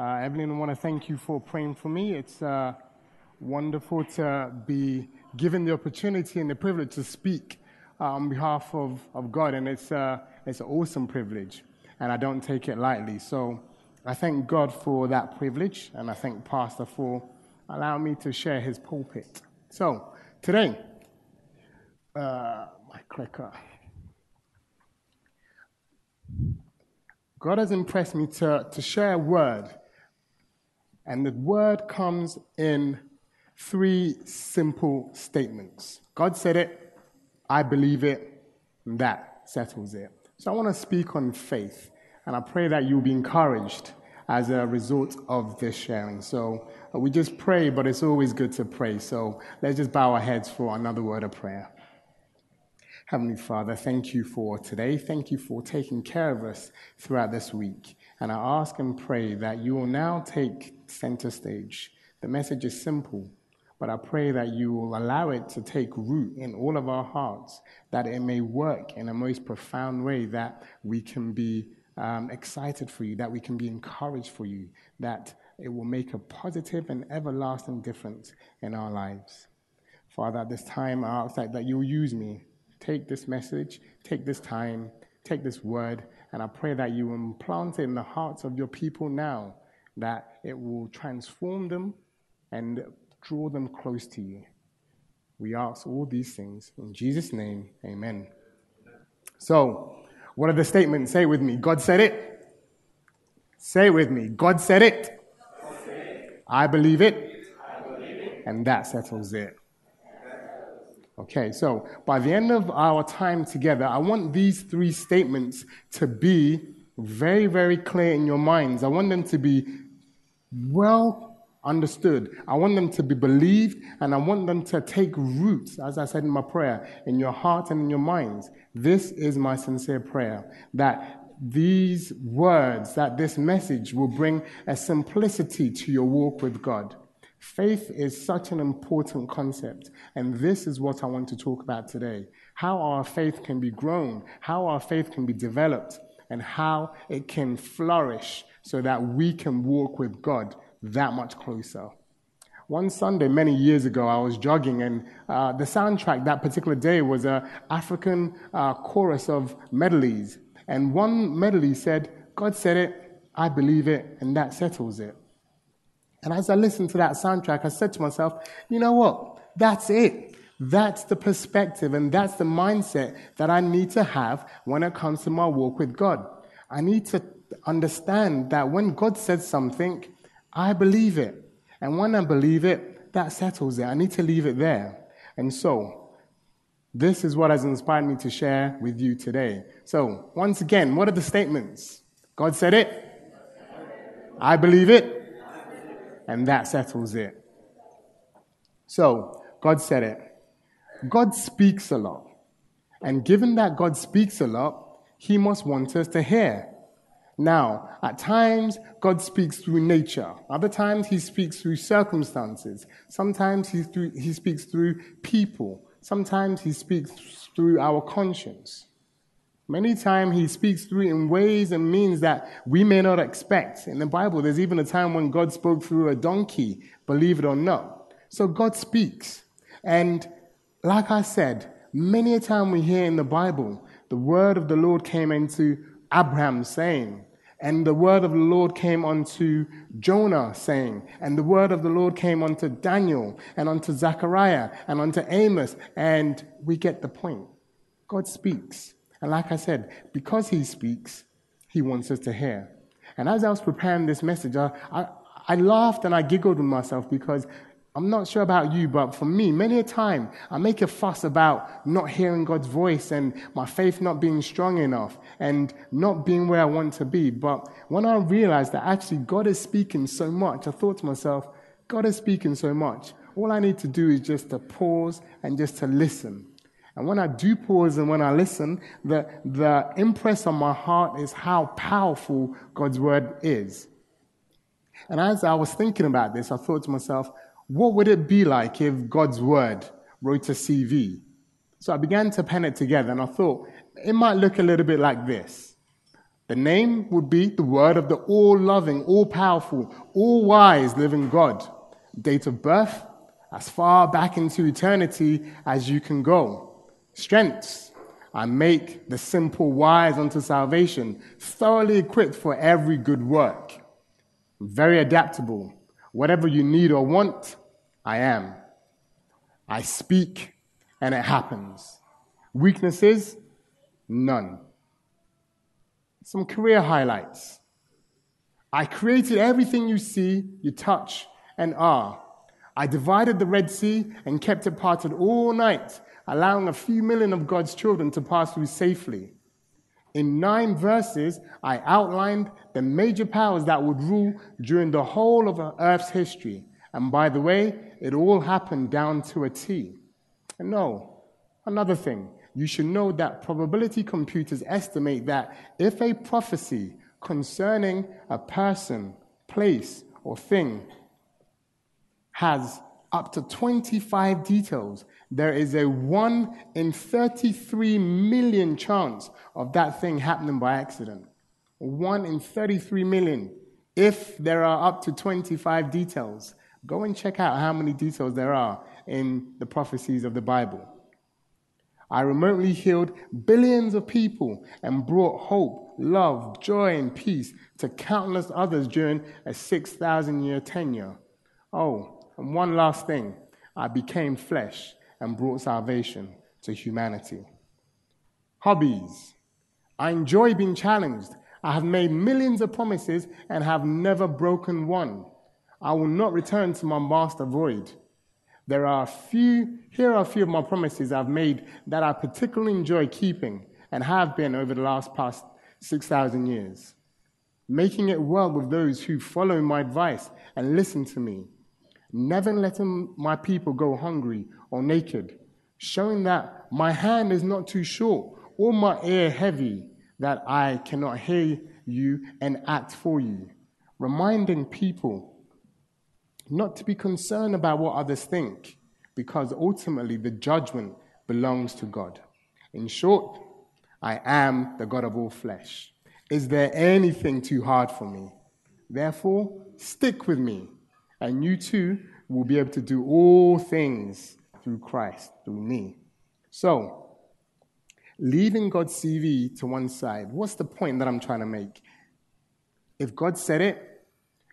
Uh, Evelyn, I want to thank you for praying for me. It's uh, wonderful to be given the opportunity and the privilege to speak uh, on behalf of, of God, and it's, uh, it's an awesome privilege, and I don't take it lightly. So I thank God for that privilege, and I thank Pastor for allowing me to share his pulpit. So today, uh, my clicker. God has impressed me to, to share a word, and the word comes in three simple statements. God said it, I believe it, and that settles it. So I want to speak on faith, and I pray that you'll be encouraged as a result of this sharing. So uh, we just pray, but it's always good to pray. So let's just bow our heads for another word of prayer. Heavenly Father, thank you for today. Thank you for taking care of us throughout this week. And I ask and pray that you will now take center stage. The message is simple, but I pray that you will allow it to take root in all of our hearts, that it may work in a most profound way, that we can be um, excited for you, that we can be encouraged for you, that it will make a positive and everlasting difference in our lives. Father, at this time, I ask that, that you'll use me take this message, take this time, take this word, and I pray that you implant it in the hearts of your people now, that it will transform them and draw them close to you. We ask all these things in Jesus' name, amen. So, what are the statements? Say with me God said it. Say with me God said it. I believe it. I believe it. And that settles it. Okay, so by the end of our time together, I want these three statements to be very, very clear in your minds. I want them to be well understood. I want them to be believed, and I want them to take root, as I said in my prayer, in your heart and in your minds. This is my sincere prayer that these words, that this message will bring a simplicity to your walk with God. Faith is such an important concept, and this is what I want to talk about today. How our faith can be grown, how our faith can be developed, and how it can flourish so that we can walk with God that much closer. One Sunday, many years ago, I was jogging, and uh, the soundtrack that particular day was an African uh, chorus of medleys. And one medley said, God said it, I believe it, and that settles it. And as I listened to that soundtrack, I said to myself, you know what? That's it. That's the perspective and that's the mindset that I need to have when it comes to my walk with God. I need to understand that when God says something, I believe it. And when I believe it, that settles it. I need to leave it there. And so, this is what has inspired me to share with you today. So, once again, what are the statements? God said it. I believe it and that settles it. So, God said it. God speaks a lot. And given that God speaks a lot, He must want us to hear. Now, at times, God speaks through nature. Other times, He speaks through circumstances. Sometimes He, through, he speaks through people. Sometimes He speaks through our conscience. Many times he speaks through in ways and means that we may not expect. In the Bible, there's even a time when God spoke through a donkey, believe it or not. So God speaks. And like I said, many a time we hear in the Bible, the word of the Lord came into Abraham saying, and the word of the Lord came unto Jonah, saying, and the word of the Lord came unto Daniel, and unto Zechariah, and unto Amos, and we get the point. God speaks. And like I said, because he speaks, he wants us to hear. And as I was preparing this message, I, I, I laughed and I giggled with myself because I'm not sure about you, but for me, many a time I make a fuss about not hearing God's voice and my faith not being strong enough and not being where I want to be. But when I realized that actually God is speaking so much, I thought to myself, God is speaking so much. All I need to do is just to pause and just to listen. And when I do pause and when I listen, the, the impress on my heart is how powerful God's word is. And as I was thinking about this, I thought to myself, what would it be like if God's word wrote a CV? So I began to pen it together and I thought it might look a little bit like this. The name would be the word of the all loving, all powerful, all wise living God. Date of birth, as far back into eternity as you can go. Strengths, I make the simple wise unto salvation, thoroughly equipped for every good work. Very adaptable. Whatever you need or want, I am. I speak and it happens. Weaknesses, none. Some career highlights. I created everything you see, you touch, and are. I divided the Red Sea and kept it parted all night, allowing a few million of God's children to pass through safely. In nine verses, I outlined the major powers that would rule during the whole of Earth's history. And by the way, it all happened down to a T. And no, another thing, you should know that probability computers estimate that if a prophecy concerning a person, place, or thing has up to 25 details, there is a 1 in 33 million chance of that thing happening by accident. 1 in 33 million. If there are up to 25 details, go and check out how many details there are in the prophecies of the Bible. I remotely healed billions of people and brought hope, love, joy, and peace to countless others during a 6,000 year tenure. Oh, and one last thing I became flesh and brought salvation to humanity. Hobbies. I enjoy being challenged. I have made millions of promises and have never broken one. I will not return to my master void. There are a few, here are a few of my promises I've made that I particularly enjoy keeping and have been over the last past 6,000 years. Making it well with those who follow my advice and listen to me. Never letting my people go hungry or naked. Showing that my hand is not too short or my ear heavy, that I cannot hear you and act for you. Reminding people not to be concerned about what others think, because ultimately the judgment belongs to God. In short, I am the God of all flesh. Is there anything too hard for me? Therefore, stick with me, and you too will be able to do all things through Christ, through me. So, leaving God's CV to one side, what's the point that I'm trying to make? If God said it,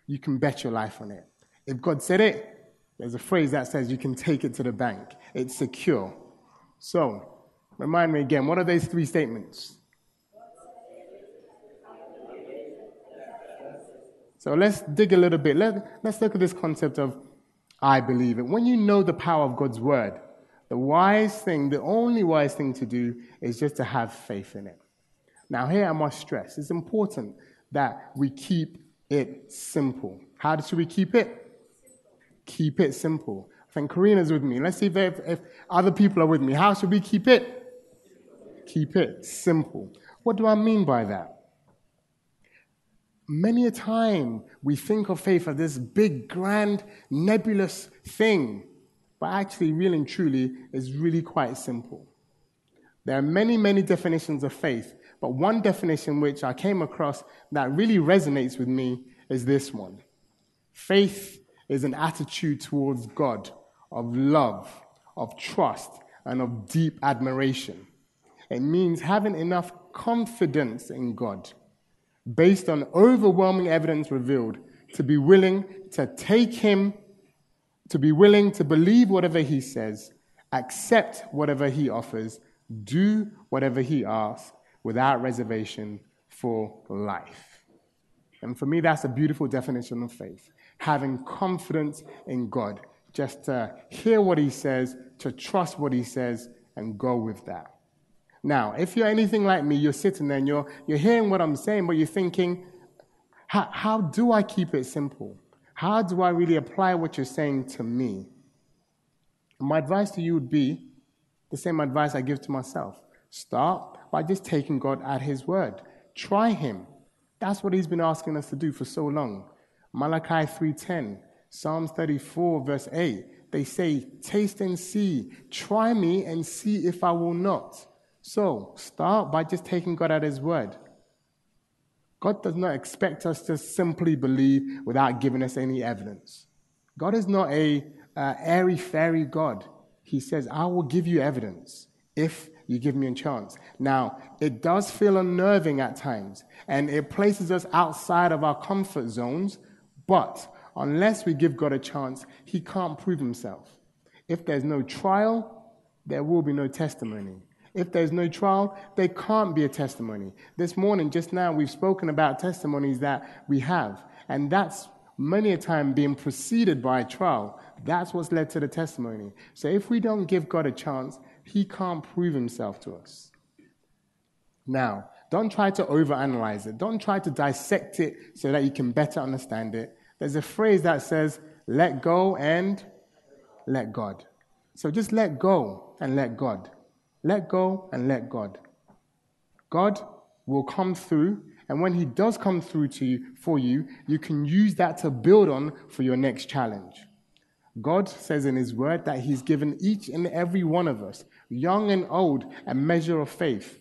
you can bet your life on it. If God said it, there's a phrase that says you can take it to the bank. It's secure. So, remind me again, what are those three statements? So let's dig a little bit. Let, let's look at this concept of I believe it. When you know the power of God's word, the wise thing, the only wise thing to do is just to have faith in it. Now, here I must stress it's important that we keep it simple. How should we keep it? Keep it simple. I think Karina's with me. Let's see if, if, if other people are with me. How should we keep it? Keep it simple. What do I mean by that? Many a time we think of faith as this big, grand, nebulous thing, but actually, really and truly, is really quite simple. There are many, many definitions of faith, but one definition which I came across that really resonates with me is this one Faith is an attitude towards God of love, of trust, and of deep admiration. It means having enough confidence in God based on overwhelming evidence revealed to be willing to take Him, to be willing to believe whatever He says, accept whatever He offers, do whatever He asks without reservation for life. And for me, that's a beautiful definition of faith having confidence in God, just to hear what He says, to trust what He says, and go with that. Now, if you're anything like me, you're sitting there and you're, you're hearing what I'm saying, but you're thinking, how, how do I keep it simple? How do I really apply what you're saying to me? My advice to you would be the same advice I give to myself. Start by just taking God at His word. Try Him. That's what He's been asking us to do for so long. Malachi 3:10, Psalms 34 verse 8. They say, "Taste and see, try me and see if I will not." So, start by just taking God at his word. God does not expect us to simply believe without giving us any evidence. God is not a uh, airy fairy God. He says, I will give you evidence if you give me a chance. Now, it does feel unnerving at times, and it places us outside of our comfort zones, but unless we give God a chance, He can't prove Himself. If there's no trial, there will be no testimony. If there's no trial, there can't be a testimony. This morning, just now, we've spoken about testimonies that we have, and that's many a time being preceded by a trial. That's what's led to the testimony. So if we don't give God a chance, He can't prove Himself to us. Now, don't try to overanalyze it. Don't try to dissect it so that you can better understand it. There's a phrase that says, let go and let God. So just let go and let God. Let go and let God. God will come through, and when He does come through to you for you, you can use that to build on for your next challenge. God says in His Word that He's given each and every one of us, young and old, a measure of faith.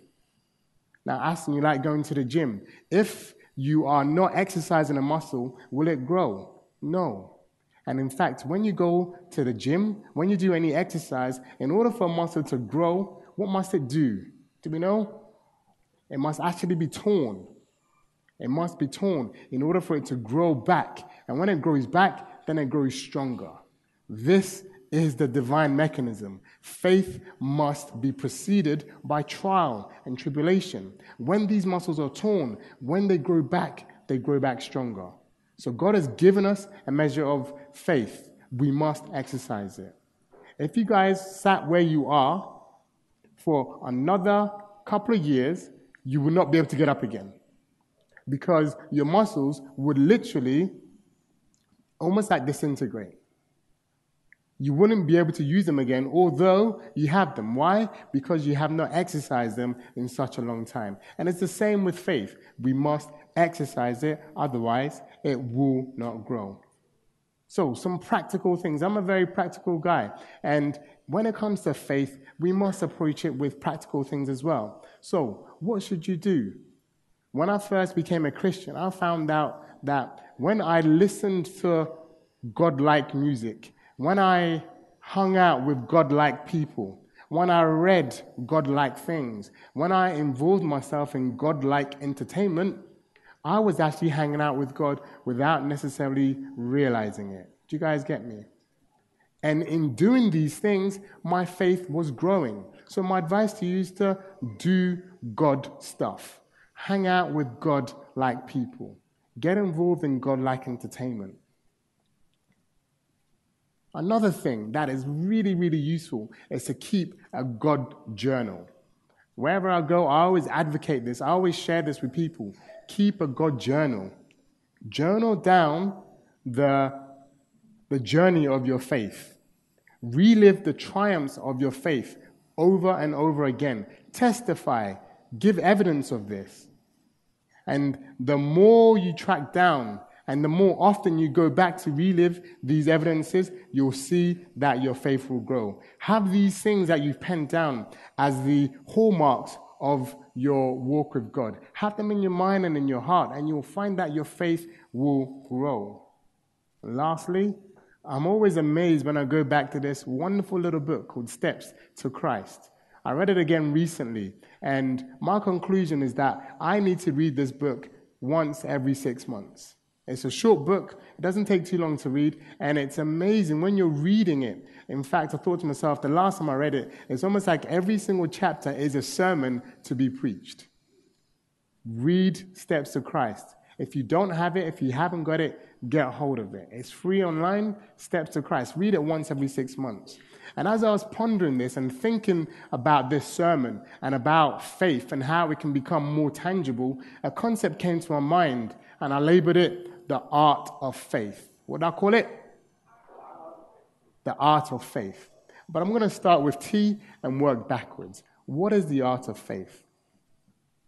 Now, asking you like going to the gym. If you are not exercising a muscle, will it grow? No. And in fact, when you go to the gym, when you do any exercise, in order for a muscle to grow, what must it do? Do we know? It must actually be torn. It must be torn in order for it to grow back. And when it grows back, then it grows stronger. This is the divine mechanism. Faith must be preceded by trial and tribulation. When these muscles are torn, when they grow back, they grow back stronger. So God has given us a measure of faith. We must exercise it. If you guys sat where you are for another couple of years, you will not be able to get up again because your muscles would literally almost like disintegrate. You wouldn't be able to use them again, although you have them. Why? Because you have not exercised them in such a long time. And it's the same with faith. We must exercise it, otherwise, it will not grow. So, some practical things. I'm a very practical guy. And when it comes to faith, we must approach it with practical things as well. So, what should you do? When I first became a Christian, I found out that when I listened to godlike music, when I hung out with godlike people, when I read godlike things, when I involved myself in godlike entertainment, I was actually hanging out with God without necessarily realizing it. Do you guys get me? And in doing these things, my faith was growing. So, my advice to you is to do God stuff. Hang out with God like people. Get involved in God like entertainment. Another thing that is really, really useful is to keep a God journal. Wherever I go, I always advocate this. I always share this with people. Keep a God journal. Journal down the, the journey of your faith. Relive the triumphs of your faith over and over again. Testify. Give evidence of this. And the more you track down and the more often you go back to relive these evidences, you'll see that your faith will grow. Have these things that you've penned down as the hallmarks of your walk with God. Have them in your mind and in your heart, and you'll find that your faith will grow. Lastly, I'm always amazed when I go back to this wonderful little book called Steps to Christ. I read it again recently, and my conclusion is that I need to read this book once every six months. It's a short book, it doesn't take too long to read, and it's amazing when you're reading it. In fact, I thought to myself, the last time I read it, it's almost like every single chapter is a sermon to be preached. Read Steps to Christ. If you don't have it, if you haven't got it, get hold of it. It's free online, Steps to Christ. Read it once every six months. And as I was pondering this and thinking about this sermon and about faith and how it can become more tangible, a concept came to my mind, and I labeled it the art of faith. What do I call it? The art of faith. But I'm going to start with T and work backwards. What is the art of faith?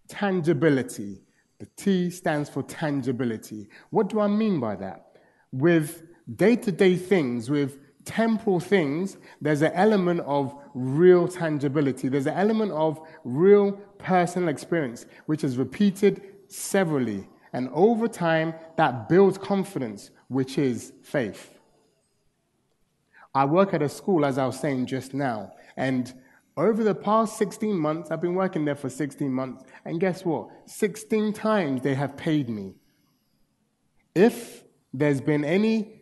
Tangibility. The T stands for tangibility. What do I mean by that? With day to day things, with temporal things, there's an element of real tangibility. There's an element of real personal experience, which is repeated severally And over time, that builds confidence, which is faith. I work at a school, as I was saying just now, and over the past 16 months, I've been working there for 16 months, and guess what? 16 times they have paid me. If there's been any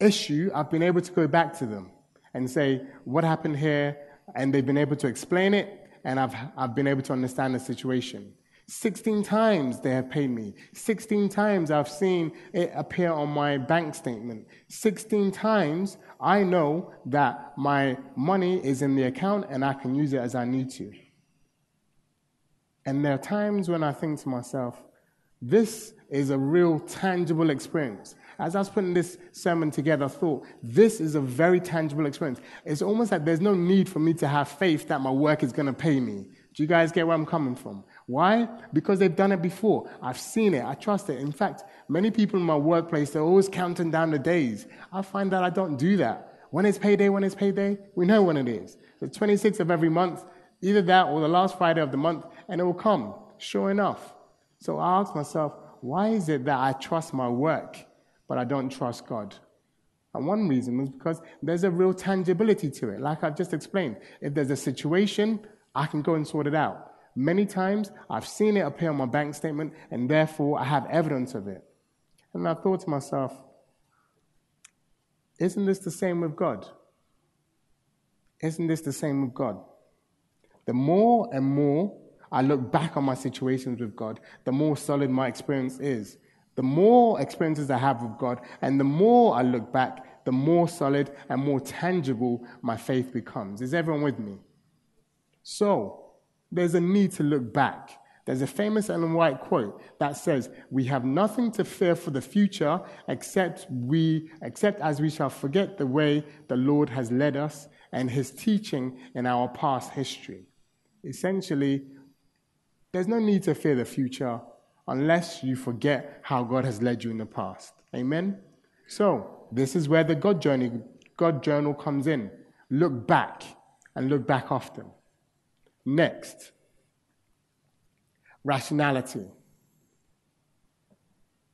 issue, I've been able to go back to them and say, What happened here? And they've been able to explain it, and I've, I've been able to understand the situation. 16 times they have paid me. 16 times I've seen it appear on my bank statement. 16 times I know that my money is in the account and I can use it as I need to. And there are times when I think to myself, this is a real tangible experience. As I was putting this sermon together, I thought, this is a very tangible experience. It's almost like there's no need for me to have faith that my work is going to pay me. Do you guys get where I'm coming from? Why? Because they've done it before. I've seen it. I trust it. In fact, many people in my workplace, they're always counting down the days. I find that I don't do that. When is payday? When is payday? We know when it is. The 26th of every month, either that or the last Friday of the month, and it will come, sure enough. So I ask myself, why is it that I trust my work, but I don't trust God? And one reason is because there's a real tangibility to it. Like I've just explained, if there's a situation, I can go and sort it out. Many times I've seen it appear on my bank statement, and therefore I have evidence of it. And I thought to myself, isn't this the same with God? Isn't this the same with God? The more and more I look back on my situations with God, the more solid my experience is. The more experiences I have with God, and the more I look back, the more solid and more tangible my faith becomes. Is everyone with me? So, there's a need to look back. There's a famous Ellen White quote that says, "We have nothing to fear for the future except we except as we shall forget the way the Lord has led us and his teaching in our past history." Essentially, there's no need to fear the future unless you forget how God has led you in the past. Amen. So, this is where the God journey God journal comes in. Look back and look back often. Next, rationality.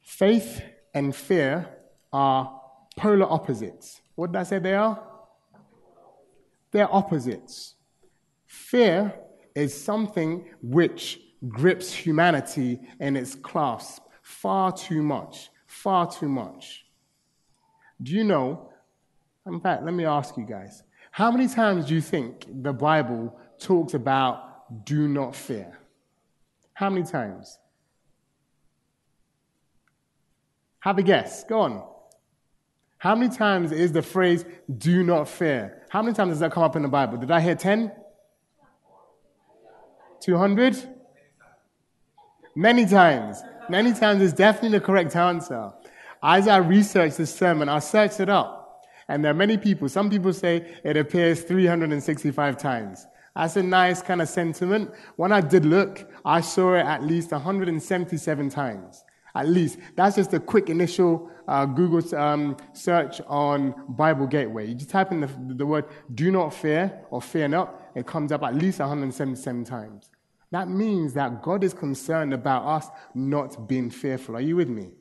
Faith and fear are polar opposites. What did I say they are? They're opposites. Fear is something which grips humanity in its clasp far too much, far too much. Do you know? In fact, let me ask you guys how many times do you think the Bible talks about do not fear. How many times? Have a guess. Go on. How many times is the phrase do not fear? How many times does that come up in the Bible? Did I hear 10? 200? Many times. Many times is definitely the correct answer. As I researched this sermon, I searched it up. And there are many people, some people say it appears 365 times. That's a nice kind of sentiment. When I did look, I saw it at least 177 times. At least. That's just a quick initial uh, Google um, search on Bible Gateway. You just type in the, the word do not fear or fear not, it comes up at least 177 times. That means that God is concerned about us not being fearful. Are you with me?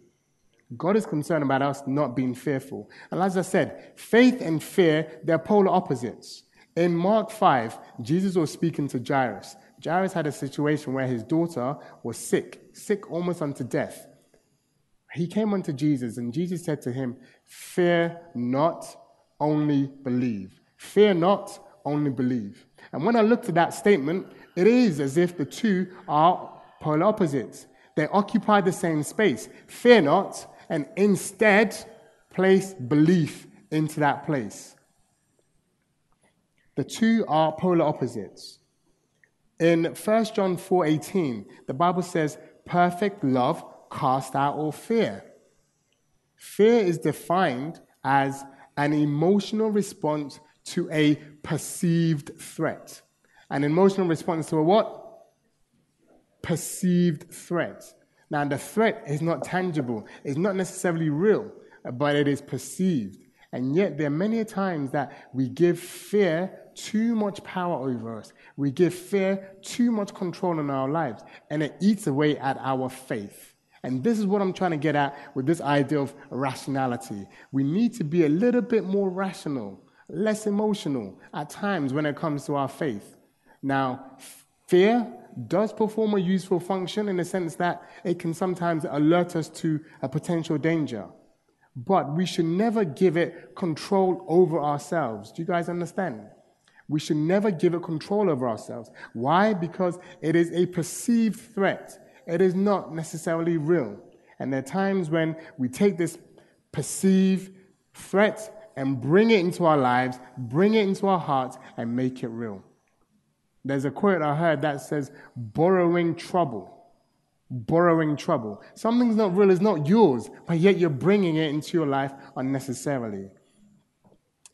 God is concerned about us not being fearful. And as I said, faith and fear, they're polar opposites. In Mark 5, Jesus was speaking to Jairus. Jairus had a situation where his daughter was sick, sick almost unto death. He came unto Jesus, and Jesus said to him, Fear not, only believe. Fear not, only believe. And when I looked at that statement, it is as if the two are polar opposites. They occupy the same space. Fear not, and instead place belief into that place. The two are polar opposites. In 1 John 4:18, the Bible says, "Perfect love casts out all fear." Fear is defined as an emotional response to a perceived threat. An emotional response to a what? Perceived threat. Now, the threat is not tangible, it's not necessarily real, but it is perceived. And yet, there are many times that we give fear too much power over us. We give fear too much control in our lives, and it eats away at our faith. And this is what I'm trying to get at with this idea of rationality. We need to be a little bit more rational, less emotional at times when it comes to our faith. Now, fear does perform a useful function in the sense that it can sometimes alert us to a potential danger. But we should never give it control over ourselves. Do you guys understand? We should never give it control over ourselves. Why? Because it is a perceived threat. It is not necessarily real. And there are times when we take this perceived threat and bring it into our lives, bring it into our hearts, and make it real. There's a quote I heard that says, borrowing trouble. Borrowing trouble. Something's not real, it's not yours, but yet you're bringing it into your life unnecessarily.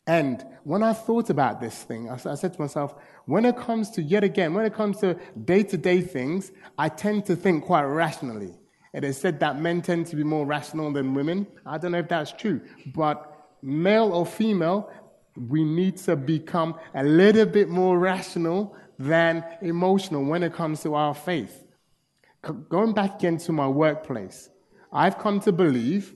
And when I thought about this thing, I, said to myself, when it comes to, yet again, when it comes to day to day things, I tend to think quite rationally. It is said that men tend to be more rational than women. I don't know if that's true, but male or female, we need to become a little bit more rational than emotional when it comes to our faith. Going back again to my workplace, I've come to believe,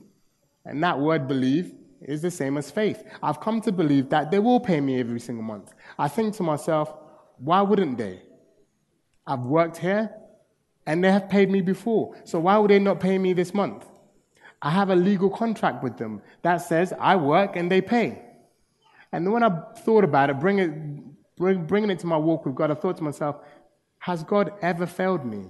and that word believe is the same as faith. I've come to believe that they will pay me every single month. I think to myself, why wouldn't they? I've worked here and they have paid me before. So why would they not pay me this month? I have a legal contract with them that says I work and they pay. And when I thought about it, bring it bring, bringing it to my walk with God, I thought to myself, has God ever failed me?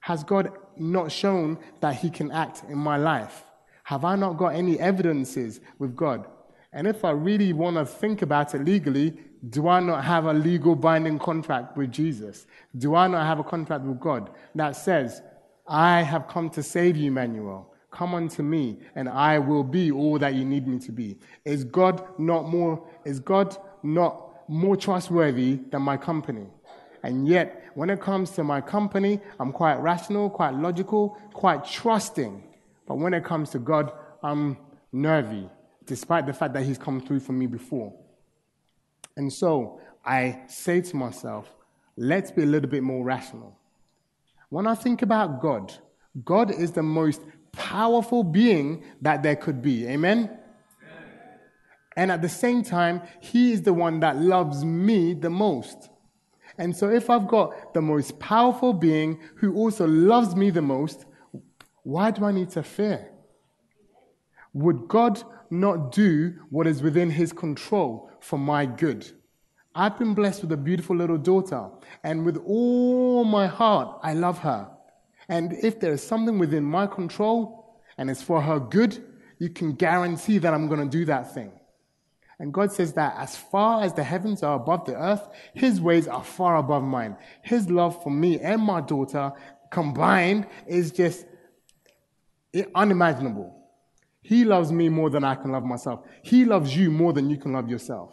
Has God not shown that He can act in my life? Have I not got any evidences with God? And if I really want to think about it legally, do I not have a legal binding contract with Jesus? Do I not have a contract with God that says, I have come to save you, Emmanuel? Come unto me, and I will be all that you need me to be. Is God not more, is God not more trustworthy than my company. And yet, when it comes to my company, I'm quite rational, quite logical, quite trusting. But when it comes to God, I'm nervy, despite the fact that He's come through for me before. And so I say to myself, let's be a little bit more rational. When I think about God, God is the most powerful being that there could be. Amen? And at the same time, He is the one that loves me the most. And so, if I've got the most powerful being who also loves me the most, why do I need to fear? Would God not do what is within His control for my good? I've been blessed with a beautiful little daughter, and with all my heart, I love her. And if there is something within my control and it's for her good, you can guarantee that I'm going to do that thing. And God says that as far as the heavens are above the earth, his ways are far above mine. His love for me and my daughter combined is just unimaginable. He loves me more than I can love myself. He loves you more than you can love yourself.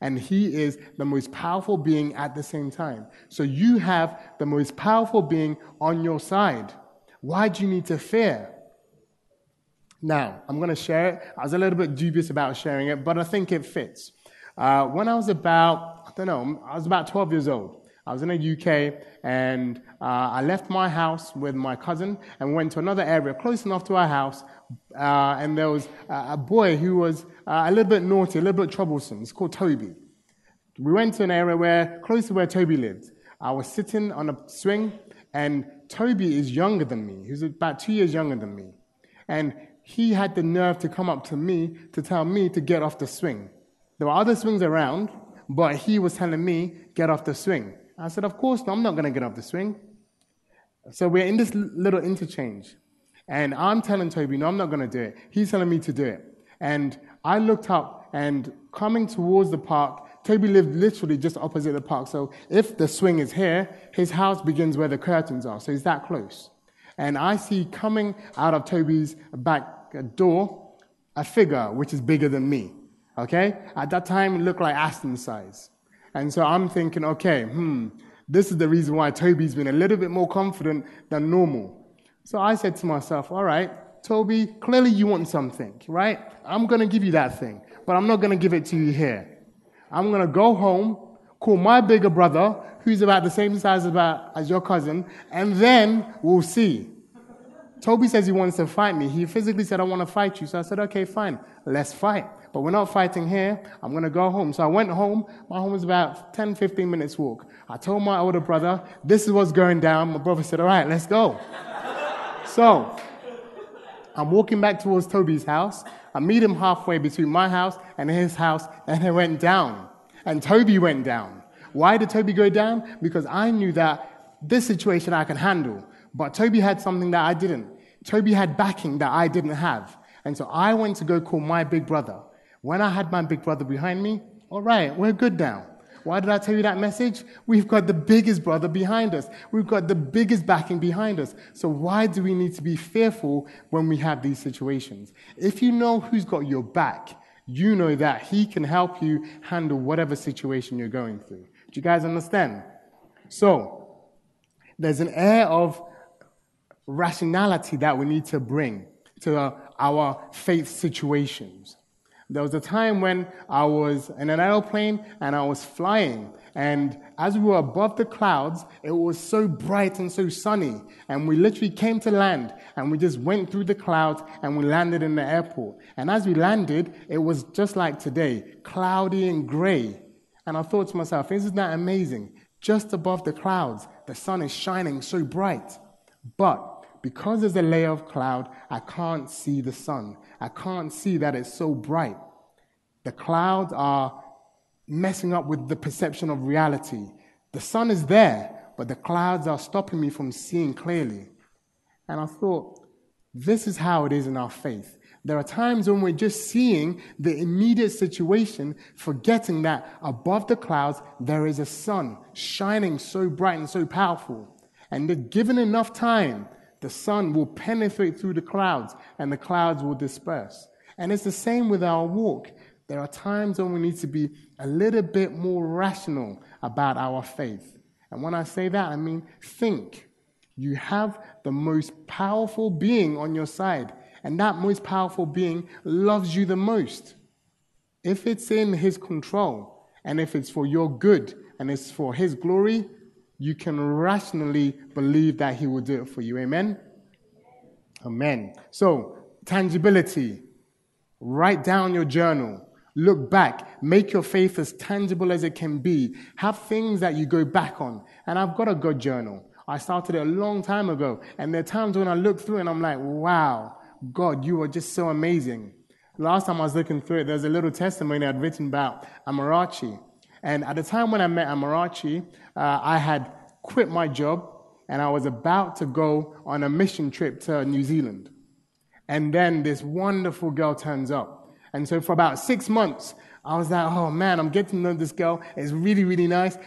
And he is the most powerful being at the same time. So you have the most powerful being on your side. Why do you need to fear? Now, I'm going to share it. I was a little bit dubious about sharing it, but I think it fits. Uh, when I was about, I don't know, I was about 12 years old. I was in the UK and uh, I left my house with my cousin and went to another area close enough to our house. Uh, and there was a boy who was uh, a little bit naughty, a little bit troublesome. He's called Toby. We went to an area where, close to where Toby lived. I was sitting on a swing and Toby is younger than me. He's about two years younger than me. And he had the nerve to come up to me to tell me to get off the swing. There were other swings around, but he was telling me, get off the swing. I said, of course, I'm not going to get off the swing. So we're in this little interchange. And I'm telling Toby, no, I'm not going to do it. He's telling me to do it. And I looked up and coming towards the park, Toby lived literally just opposite the park. So if the swing is here, his house begins where the curtains are. So he's that close. And I see coming out of Toby's back door a figure which is bigger than me. Okay? At that time, it looked like Aston size. And so I'm thinking, okay, hmm, this is the reason why Toby's been a little bit more confident than normal. So I said to myself, all right, Toby, clearly you want something, right? I'm going to give you that thing, but I'm not going to give it to you here. I'm going to go home, call my bigger brother, who's about the same size about, as your cousin, and then we'll see. Toby says he wants to fight me. He physically said, I want to fight you. So I said, okay, fine, let's fight. But we're not fighting here. I'm going to go home. So I went home. My home was about 10, 15 minutes walk. I told my older brother, this is what's going down. My brother said, all right, let's go. so I'm walking back towards Toby's house. I meet him halfway between my house and his house, and it went down. And Toby went down. Why did Toby go down? Because I knew that this situation I can handle. But Toby had something that I didn't. Toby had backing that I didn't have. And so I went to go call my big brother. When I had my big brother behind me, all right, we're good now. Why did I tell you that message? We've got the biggest brother behind us. We've got the biggest backing behind us. So why do we need to be fearful when we have these situations? If you know who's got your back, you know that he can help you handle whatever situation you're going through. Do you guys understand? So, there's an air of rationality that we need to bring to our faith situations. There was a time when I was in an airplane and I was flying. And as we were above the clouds, it was so bright and so sunny. And we literally came to land and we just went through the clouds and we landed in the airport. And as we landed, it was just like today, cloudy and gray. And I thought to myself, isn't that amazing? Just above the clouds, the sun is shining so bright. But because there's a layer of cloud, I can't see the sun. I can't see that it's so bright. The clouds are messing up with the perception of reality. The sun is there, but the clouds are stopping me from seeing clearly. And I thought, this is how it is in our faith. There are times when we're just seeing the immediate situation, forgetting that above the clouds there is a sun shining so bright and so powerful. And given enough time, the sun will penetrate through the clouds and the clouds will disperse. And it's the same with our walk. There are times when we need to be a little bit more rational about our faith. And when I say that, I mean think. You have the most powerful being on your side, and that most powerful being loves you the most. If it's in his control, and if it's for your good, and it's for his glory, you can rationally believe that He will do it for you. Amen? Amen. So, tangibility. Write down your journal. Look back. Make your faith as tangible as it can be. Have things that you go back on. And I've got a good journal. I started it a long time ago. And there are times when I look through and I'm like, wow, God, you are just so amazing. Last time I was looking through it, there's a little testimony I'd written about Amarachi. And at the time when I met Amarachi, uh, I had quit my job and I was about to go on a mission trip to New Zealand. And then this wonderful girl turns up. And so for about six months, I was like, oh man, I'm getting to know this girl. It's really, really nice.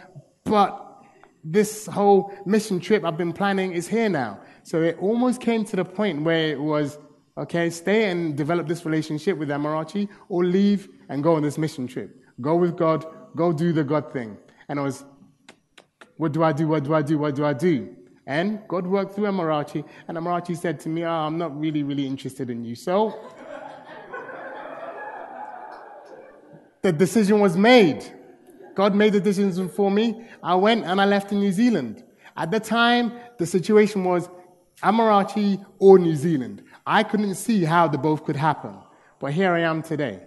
But this whole mission trip I've been planning is here now. So it almost came to the point where it was, okay, stay and develop this relationship with Amarachi or leave and go on this mission trip. Go with God, go do the God thing. And I was, what do I do? What do I do? What do I do? And God worked through Amarachi, and Amarachi said to me, oh, I'm not really, really interested in you. So the decision was made. God made the decision for me. I went and I left in New Zealand. At the time, the situation was Amarachi or New Zealand. I couldn't see how the both could happen. But here I am today.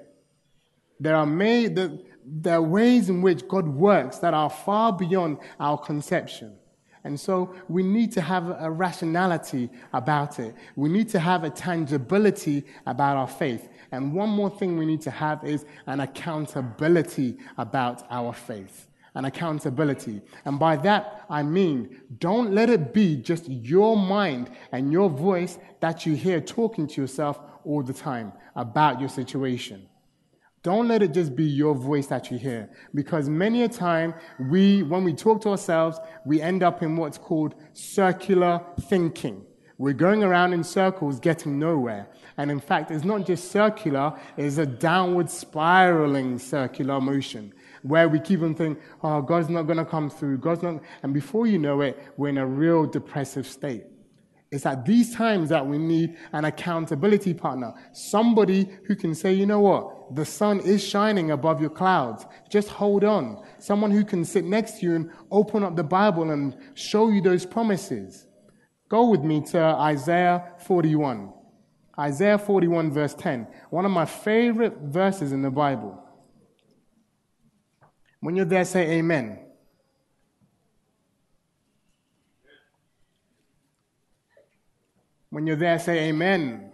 There are made, the, there are ways in which God works that are far beyond our conception. And so we need to have a rationality about it. We need to have a tangibility about our faith. And one more thing we need to have is an accountability about our faith. An accountability. And by that, I mean, don't let it be just your mind and your voice that you hear talking to yourself all the time about your situation. Don't let it just be your voice that you hear. Because many a time, we, when we talk to ourselves, we end up in what's called circular thinking. We're going around in circles getting nowhere. And in fact, it's not just circular, it's a downward spiraling circular motion where we keep on thinking, oh, God's not going to come through. God's not. And before you know it, we're in a real depressive state. It's at these times that we need an accountability partner. Somebody who can say, you know what? The sun is shining above your clouds. Just hold on. Someone who can sit next to you and open up the Bible and show you those promises. Go with me to Isaiah 41. Isaiah 41, verse 10. One of my favorite verses in the Bible. When you're there, say amen. When you're there, say amen.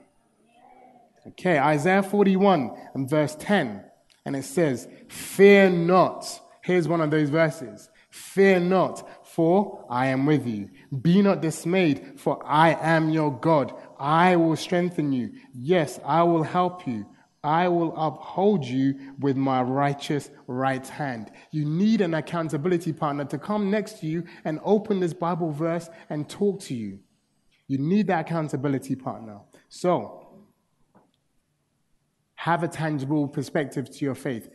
Okay, Isaiah 41 and verse 10. And it says, Fear not. Here's one of those verses. Fear not, for I am with you. Be not dismayed, for I am your God. I will strengthen you. Yes, I will help you. I will uphold you with my righteous right hand. You need an accountability partner to come next to you and open this Bible verse and talk to you. You need that accountability partner. So, have a tangible perspective to your faith.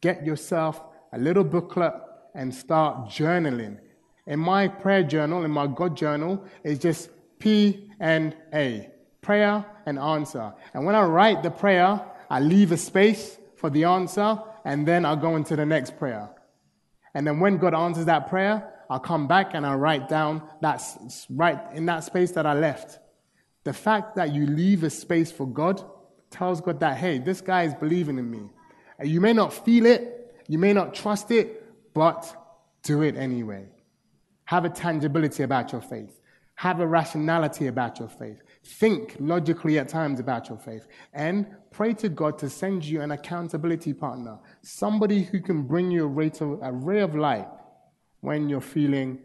Get yourself a little booklet and start journaling. In my prayer journal, in my God journal, it's just P and A prayer and answer. And when I write the prayer, I leave a space for the answer, and then I'll go into the next prayer. And then when God answers that prayer, I'll come back and I'll write down that's right in that space that I left. The fact that you leave a space for God tells God that, hey, this guy is believing in me. And you may not feel it, you may not trust it, but do it anyway. Have a tangibility about your faith. Have a rationality about your faith. Think logically at times about your faith. And pray to God to send you an accountability partner, somebody who can bring you a ray of light when you're feeling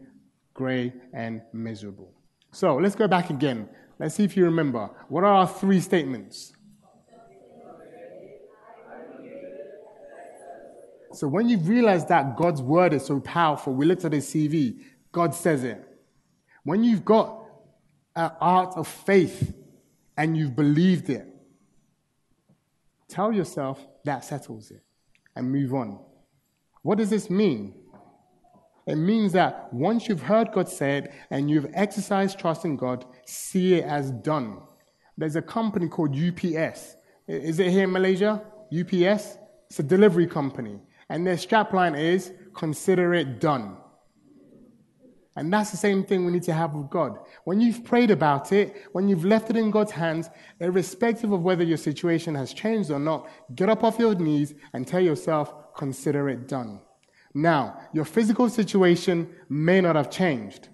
gray and miserable. So let's go back again. Let's see if you remember. What are our three statements? So when you've realized that God's word is so powerful, we looked at his CV, God says it. When you've got an art of faith and you've believed it, tell yourself that settles it and move on. What does this mean? It means that once you've heard God say it and you've exercised trust in God, see it as done. There's a company called UPS. Is it here in Malaysia? UPS? It's a delivery company. And their strapline is consider it done. And that's the same thing we need to have with God. When you've prayed about it, when you've left it in God's hands, irrespective of whether your situation has changed or not, get up off your knees and tell yourself, consider it done. Now, your physical situation may not have changed.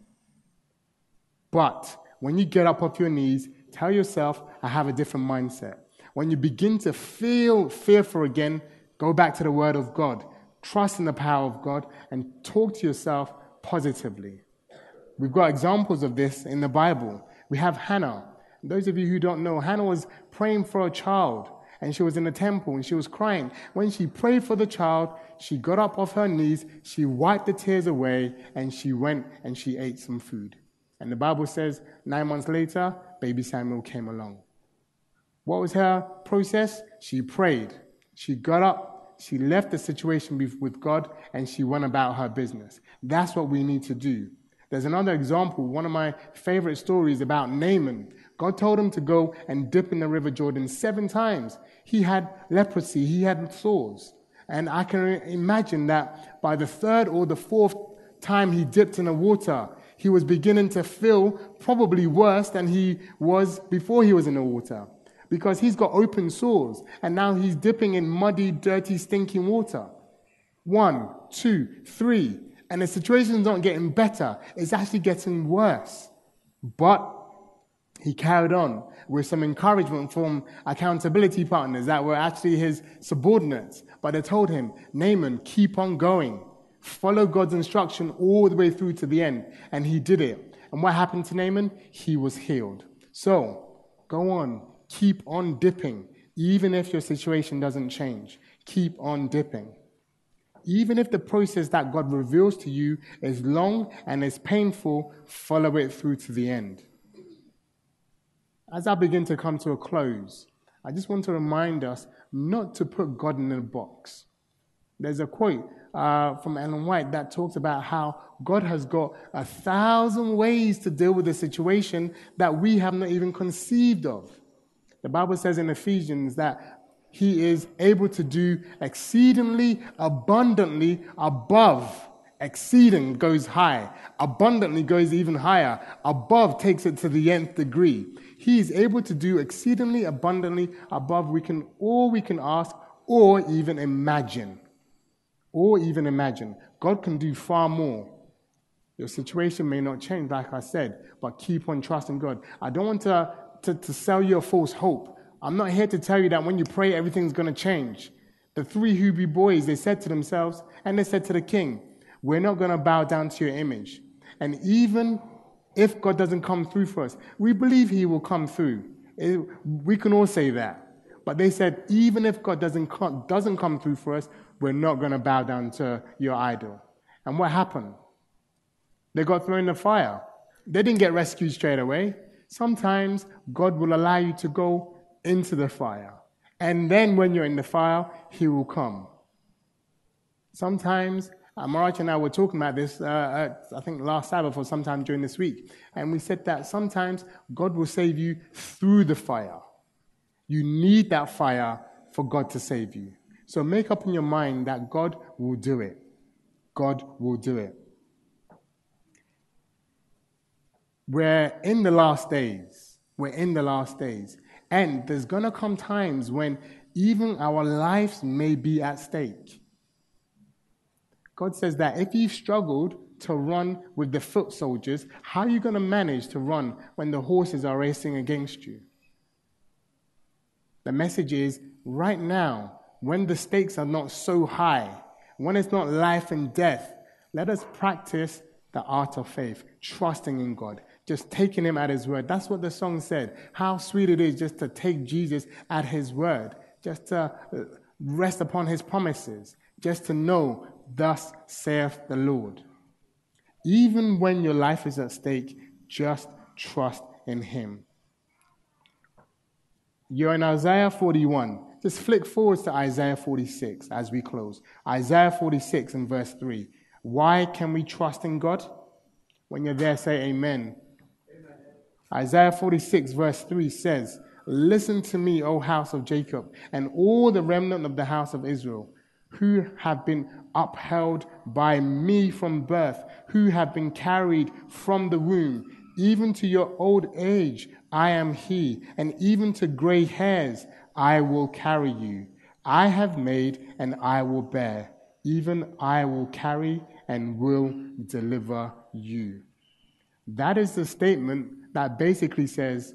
But when you get up off your knees, tell yourself, I have a different mindset. When you begin to feel fearful again, go back to the Word of God. Trust in the power of God and talk to yourself positively. We've got examples of this in the Bible. We have Hannah. Those of you who don't know, Hannah was praying for a child and she was in the temple and she was crying. When she prayed for the child, she got up off her knees, she wiped the tears away, and she went and she ate some food. And the Bible says nine months later, baby Samuel came along. What was her process? She prayed. She got up, she left the situation with God, and she went about her business. That's what we need to do. There's another example, one of my favorite stories about Naaman. God told him to go and dip in the River Jordan seven times. He had leprosy, he had sores. And I can imagine that by the third or the fourth time he dipped in the water, he was beginning to feel probably worse than he was before he was in the water. Because he's got open sores, and now he's dipping in muddy, dirty, stinking water. One, two, three and the situation's not getting better, it's actually getting worse. But he carried on with some encouragement from accountability partners that were actually his subordinates. But they told him, Naaman, keep on going. Follow God's instruction all the way through to the end. And he did it. And what happened to Naaman? He was healed. So, go on. Keep on dipping. Even if your situation doesn't change, keep on dipping. Even if the process that God reveals to you is long and is painful, follow it through to the end. As I begin to come to a close, I just want to remind us not to put God in a box. There's a quote uh, from Ellen White that talks about how God has got a thousand ways to deal with a situation that we have not even conceived of. The Bible says in Ephesians that he is able to do exceedingly abundantly above Exceeding goes high. Abundantly goes even higher. Above takes it to the nth degree. He is able to do exceedingly abundantly above we can all we can ask or even imagine. Or even imagine. God can do far more. Your situation may not change, like I said, but keep on trusting God. I don't want to, to, to sell you a false hope. I'm not here to tell you that when you pray, everything's going to change. The three Hebrew boys, they said to themselves, and they said to the king, We're not going to bow down to your image. And even if God doesn't come through for us, we believe he will come through. It, we can all say that. But they said, even if God doesn't come, doesn't come through for us, we're not going to bow down to your idol. And what happened? They got thrown in the fire. They didn't get rescued straight away. Sometimes God will allow you to go into the fire. And then when you're in the fire, He will come. Sometimes, uh, Marach and I were talking about this, uh, I think last Sabbath or sometime during this week. And we said that sometimes God will save you through the fire. You need that fire for God to save you. So make up in your mind that God will do it. God will do it. We're in the last days. We're in the last days. And there's going to come times when even our lives may be at stake. God says that if you've struggled to run with the foot soldiers, how are you going to manage to run when the horses are racing against you? The message is right now, when the stakes are not so high, when it's not life and death, let us practice the art of faith, trusting in God, just taking him at his word. That's what the song said. How sweet it is just to take Jesus at his word, just to uh, rest upon his promises, just to know, thus saith the Lord. Even when your life is at stake, just trust in him. You're in Isaiah 41. Just flick forwards to Isaiah 46 as we close. Isaiah 46 and verse 3. Why can we trust in God? When you're there, say amen. Isaiah 46, verse 3 says, Listen to me, O house of Jacob, and all the remnant of the house of Israel, who have been upheld by me from birth, who have been carried from the womb. Even to your old age, I am he, and even to gray hairs, I will carry you. I have made, and I will bear. Even I will carry and will deliver you. That is the statement that basically says,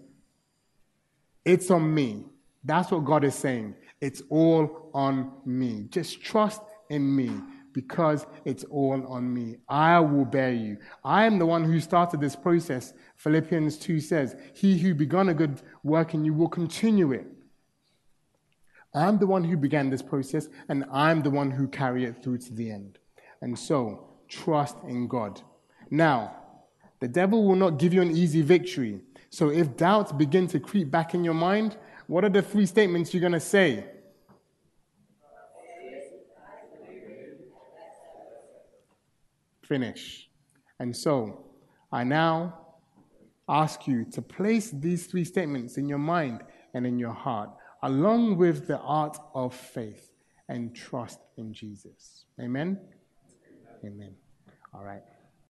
It's on me. That's what God is saying. It's all on me. Just trust in me because it's all on me. I will bear you. I am the one who started this process. Philippians 2 says, He who began a good work in you will continue it. I'm the one who began this process, and I'm the one who carry it through to the end. And so, trust in God. Now, the devil will not give you an easy victory. So if doubts begin to creep back in your mind, what are the three statements you're going to say? Finish. And so I now ask you to place these three statements in your mind and in your heart, along with the art of faith and trust in Jesus. Amen? Amen. All right.